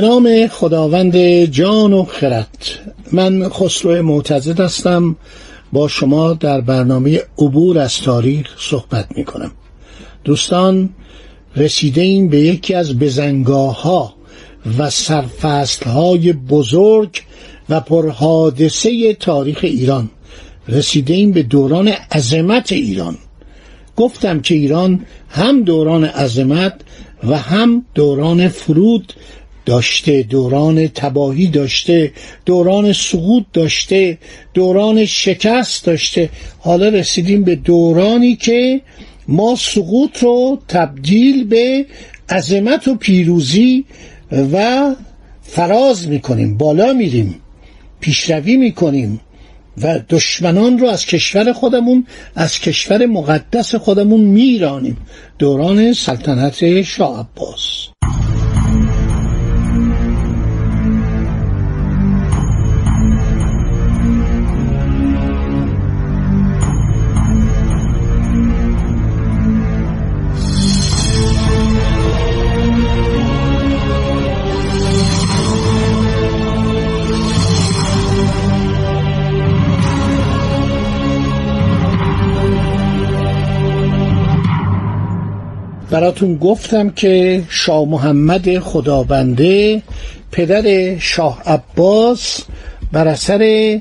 به نام خداوند جان و خرد. من خسرو معتزد هستم. با شما در برنامه عبور از تاریخ صحبت می کنم دوستان رسیده این به یکی از بزنگاه ها و سرفصل های بزرگ و پرحادثه تاریخ ایران. رسیده این به دوران عظمت ایران. گفتم که ایران هم دوران عظمت و هم دوران فرود داشته دوران تباهی داشته دوران سقوط داشته دوران شکست داشته. حالا رسیدیم به دورانی که ما سقوط رو تبدیل به عظمت و پیروزی و فراز می‌کنیم بالا میریم پیشروی می‌کنیم و دشمنان رو از کشور خودمون از کشور مقدس خودمون میرانیم. دوران سلطنت شاه عباس. براتون گفتم که شاه محمد خدابنده پدر شاه عباس بر اثر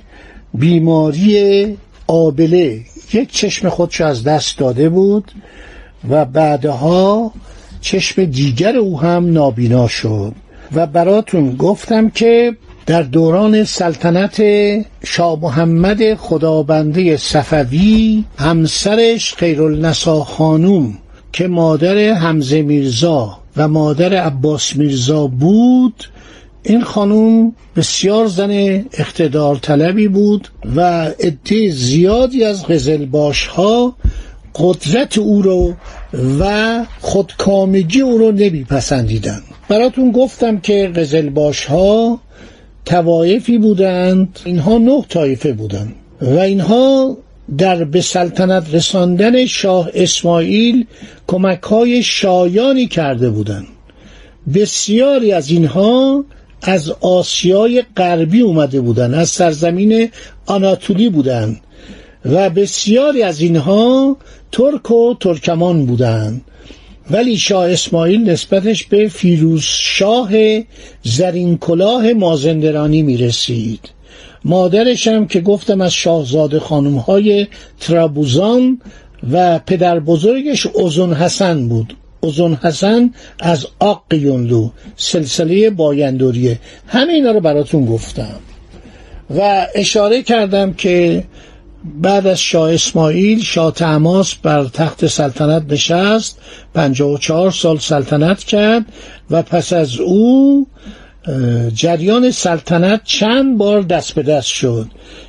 بیماری آبله. یک چشم خودش از دست داده بود و بعدها چشم دیگر او هم نابینا شد. و براتون گفتم که در دوران سلطنت شاه محمد خدابنده صفوی همسرش خیرالنسا خانوم که مادر حمزه میرزا و مادر عباس میرزا بود این خانوم بسیار زن اقتدار طلبی بود و عده زیادی از غزلباش ها قدرت او رو و خودکامگی او رو نمیپسندیدند. براتون گفتم که غزلباش ها توایفی بودند اینها نه طایفه بودند و اینها در به سلطنت رساندن شاه اسماعیل کمک های شایانی کرده بودند. بسیاری از اینها از آسیای غربی اومده بودند از سرزمین آناتولی بودند و بسیاری از اینها ترک و ترکمان بودند. ولی شاه اسماعیل نسبتش به فیروز شاه زرین کلاه مازندرانی می رسید مادرش هم که گفتم از شاهزاده خانم های ترابوزان و پدر بزرگش اوزون حسن بود. اوزون حسن از آق یونلو سلسله بایندوریه. همه اینا رو براتون گفتم. و اشاره کردم که بعد از شاه اسماعیل شاه تماس بر تخت سلطنت نشست 54 سال سلطنت کرد و پس از او جریان سلطنت چند بار دست به دست شد.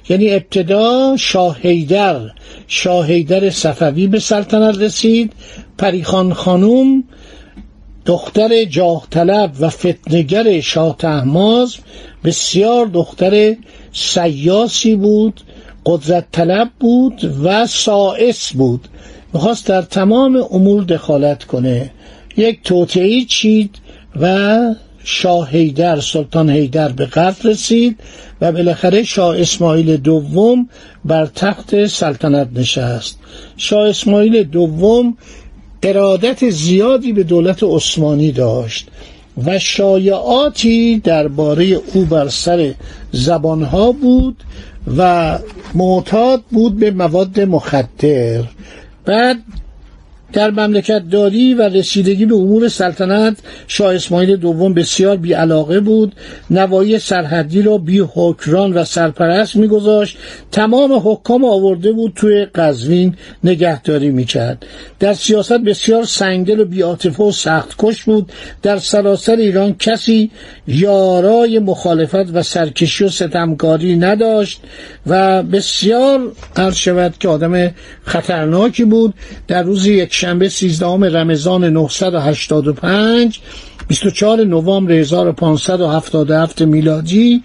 یعنی ابتدا شاه حیدر شاه صفوی به سلطنت رسید. پریخان خانوم دختر جاه طلب و فتنگر شاه تحماز بسیار دختر سیاسی بود قدرت طلب بود و سائس بود. می‌خواست در تمام امور دخالت کنه. یک توطعی چید و شاه هیدر سلطان هیدر به قتل رسید و بالاخره شاه اسماعیل دوم بر تخت سلطنت نشست. شاه اسماعیل دوم ارادت زیادی به دولت عثمانی داشت و شایعاتی درباره او بر سر زبانها بود و معتاد بود به مواد مخدر. بعد در مملکت داری و رسیدگی به امور سلطنت شاه اسماعیل دوم بسیار بیعلاقه بود. نوایی سرحدی را بی حکران و سرپرست میگذاشت. تمام حکام آورده بود توی قزوین نگهداری می‌کرد. در سیاست بسیار سنگدل و بیاتفه و سخت کش بود. در سراسر ایران کسی یارای مخالفت و سرکشی و ستمکاری نداشت و بسیار عرض شود که آدم خطرناکی بود. در روز یک شنبه 13 رمضان 985 24 نوامبر 1577 میلادی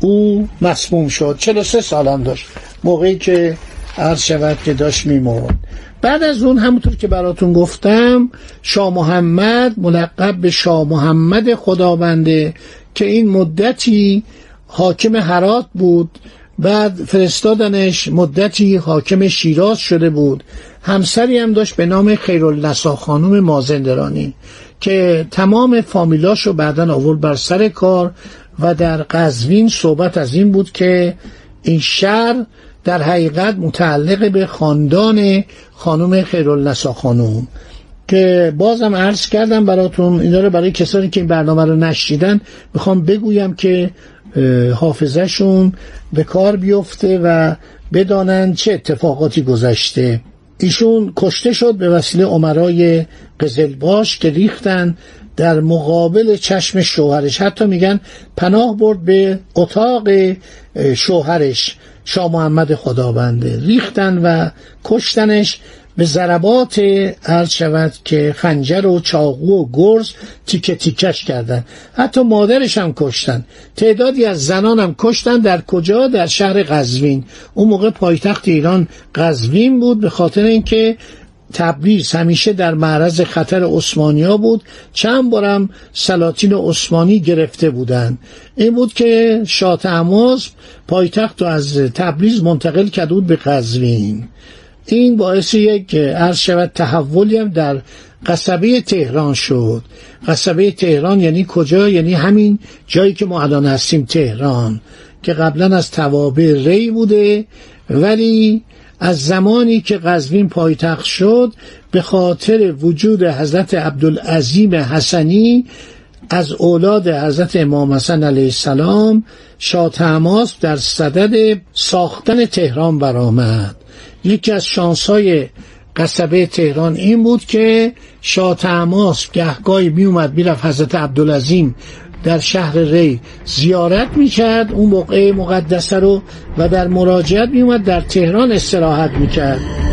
او مسموم شد. 43 سالم داشت. موقعی که عرض شود که داشت میمرد. بعد از اون همونطور که براتون گفتم شاه محمد ملقب به شاه محمد خدابنده که این مدتی حاکم هرات بود. بعد فرستادنش مدتی حاکم شیراز شده بود. همسری هم داشت به نام خیرالنسا خانم مازندرانی که تمام فامیلاش رو بعدا آورد بر سر کار و در قزوین صحبت از این بود که این شهر در حقیقت متعلق به خاندان خانم خیرالنسا خانم که بازم عرض کردم براتون اینا رو برای کسانی که این برنامه رو نشیدن می‌خوام بگویم که حافظشون به کار بیفته و بدانند چه اتفاقاتی گذشته. ایشون کشته شد به وسیله عمرای قزلباش که ریختن در مقابل چشم شوهرش. حتی میگن پناه برد به اتاق شوهرش. شاه محمد خدابنده ریختن و کشتنش. به ضربات عرض شود که خنجر و چاقو و گرز تیکه تیکش کردن. حتی مادرش هم کشتن. تعدادی از زنان هم کشتن. در کجا؟ در شهر قزوین. اون موقع پایتخت ایران قزوین بود به خاطر اینکه تبریز همیشه در معرض خطر عثمانیا بود. چند بارم سلاطین عثمانی گرفته بودند این بود که شاه تماس پایتخت رو از تبریز منتقل کرده بود به قزوین. این باعث یک عرض شود تحولی هم در قصبه تهران شد. قصبه تهران یعنی کجا؟ یعنی همین جایی که ما الان هستیم تهران که قبلا از توابع ری بوده ولی از زمانی که قزوین پایتخت شد به خاطر وجود حضرت عبدالعظیم حسنی از اولاد حضرت امام حسن علیه السلام شاه تماس در صدد ساختن تهران برآمد. یکی از شانسای قصبه تهران این بود که شاه تماس گهگاهی می اومد می‌رفت حضرت عبدالعظیم در شهر ری زیارت می‌کرد اون موقع مقدسه رو و در مراجعت میومد در تهران استراحت می‌کرد.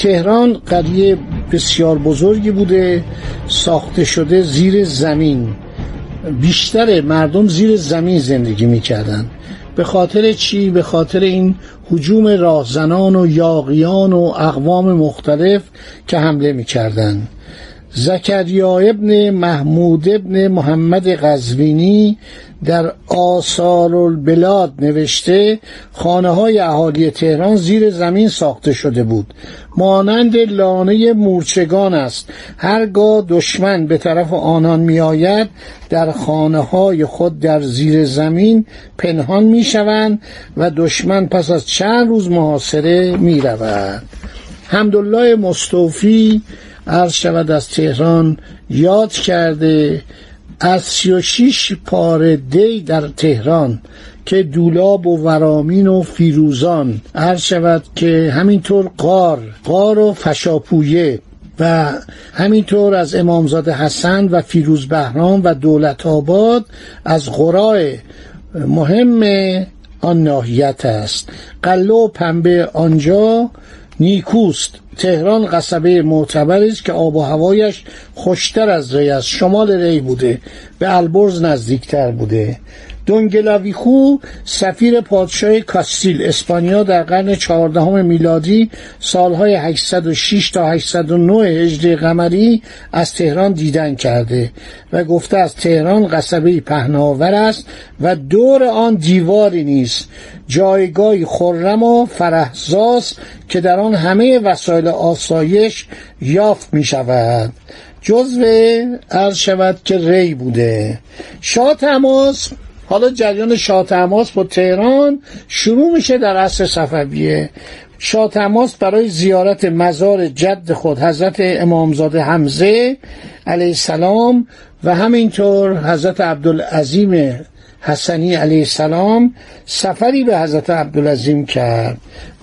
تهران قریه بسیار بزرگی بوده ساخته شده زیر زمین. بیشتر مردم زیر زمین زندگی می‌کردن. به خاطر چی؟ به خاطر این حجوم راهزنان و یاقیان و اقوام مختلف که حمله می‌کردن. زکریا ابن محمود ابن محمد قزوینی در آثار البلاد نوشته خانه های اهالی تهران زیر زمین ساخته شده بود. مانند لانه مورچگان است. هرگاه دشمن به طرف آنان میآید در خانه های خود در زیر زمین پنهان می‌شوند و دشمن پس از چند روز محاصره می رود حمدالله مستوفی عرض شود از تهران یاد کرده از سی و شیش پاره دی در تهران که دولاب و ورامین و فیروزان. عرض شود که همینطور قار قار و فشاپویه و همینطور از امامزاده حسن و فیروز بهرام و دولت آباد از قرای مهم آن ناحیت است. قلو و پنبه آنجا نیکوست. تهران قصبه معتبری است که آب و هوایش خوشتر از ری است. شمال ری بوده. به البرز نزدیکتر بوده. دونگلاویخو سفیر پادشاه کاستیل اسپانیا در قرن چهاردهم میلادی سالهای 806 تا 809 هجری قمری از تهران دیدن کرده و گفته از تهران قصبه پهناور است و دور آن دیواری نیست. جایگاهی خرم و فرهزاست که در آن همه وسایل آسایش یافت می شود جزو عرض شود که ری بوده. شاه تماس حالا جریان شاه تماس با تهران شروع میشه در عصر صفویه. شاه تماس برای زیارت مزار جد خود حضرت امامزاده حمزه علیه السلام و همینطور حضرت عبدالعظیم حسنی علیه السلام سفری به حضرت عبدالعظیم کرد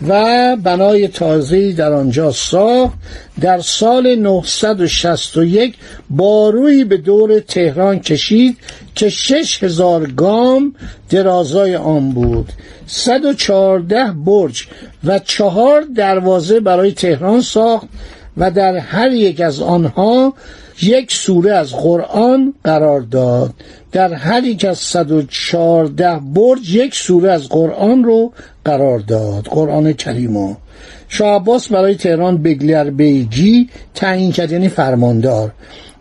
و بنای تازه‌ای در آنجا ساخت. در سال 961 باروی به دور تهران کشید که شش هزار گام درازای آن بود. 114 برج و چهار دروازه برای تهران ساخت و در هر یک از آنها یک سوره از قرآن قرار داد. در هر یک از 114 برج یک سوره از قرآن رو قرار داد. قرآن کریمو شاه عباس برای تهران بگلر بیگی تعیین کرد یعنی فرماندار.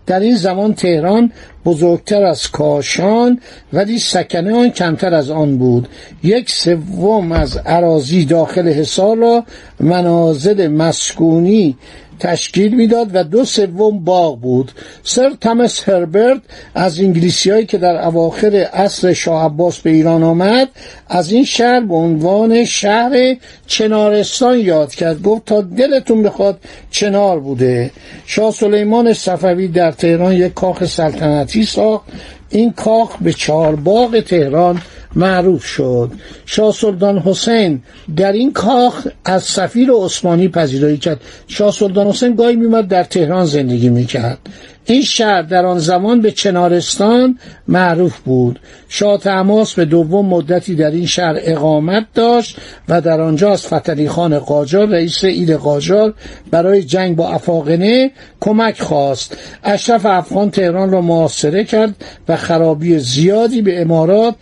در این زمان تهران بزرگتر از کاشان ولی سکنه آن کمتر از آن بود. یک سوم از عراضی داخل حصار را منازل مسکونی تشکیل می‌داد و دو سوم باغ بود. سر تامس هربرت از انگلیسیایی که در اواخر عصر شاه عباس به ایران آمد از این شهر به عنوان شهر چنارستان یاد کرد. گفت تا دلتون بخواد چنار بوده. شاه سلیمان صفوی در تهران یک کاخ سلطنتی ساخت. این کاخ به چهارباغ تهران معروف شد. شاه سلطان حسین در این کاخ از سفیر عثمانی پذیرایی کرد. شاه سلطان حسین گاهی میمد در تهران زندگی می‌کرد. این شهر در آن زمان به چنارستان معروف بود. شاه تماس به دوم مدتی در این شهر اقامت داشت و در آنجا از فتلی خان قاجار رئیس اید قاجار برای جنگ با افاقنه کمک خواست. اشرف افغان تهران را محاصره کرد و خرابی زیادی به امارات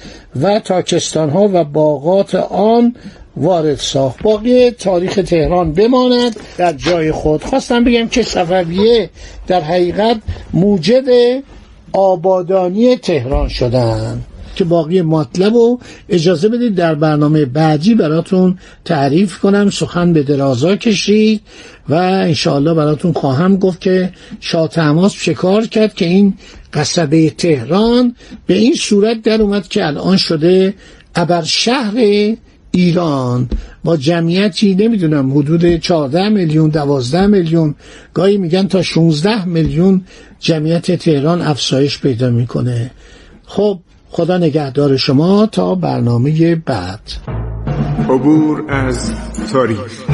و تاکستان ها و باغات آن وارد ساخت باقی تاریخ تهران بماند. در جای خود خواستم بگم که صفویه در حقیقت موجد آبادانی تهران شدن. که باقی مطلب و اجازه بدید در برنامه بعدی براتون تعریف کنم. سخن به درازا کشید و انشاءالله براتون خواهم گفت که شاه تماس شکار کرد که این قصبه تهران به این صورت در اومد که الان شده ابر شهر ایران. با جمعیتی نمی‌دونم حدود 14 میلیون 12 میلیون گاهی میگن تا 16 میلیون جمعیت تهران افزایش پیدا می‌کنه. خب خدا نگهدار شما تا برنامه بعد. عبور از تاریخ.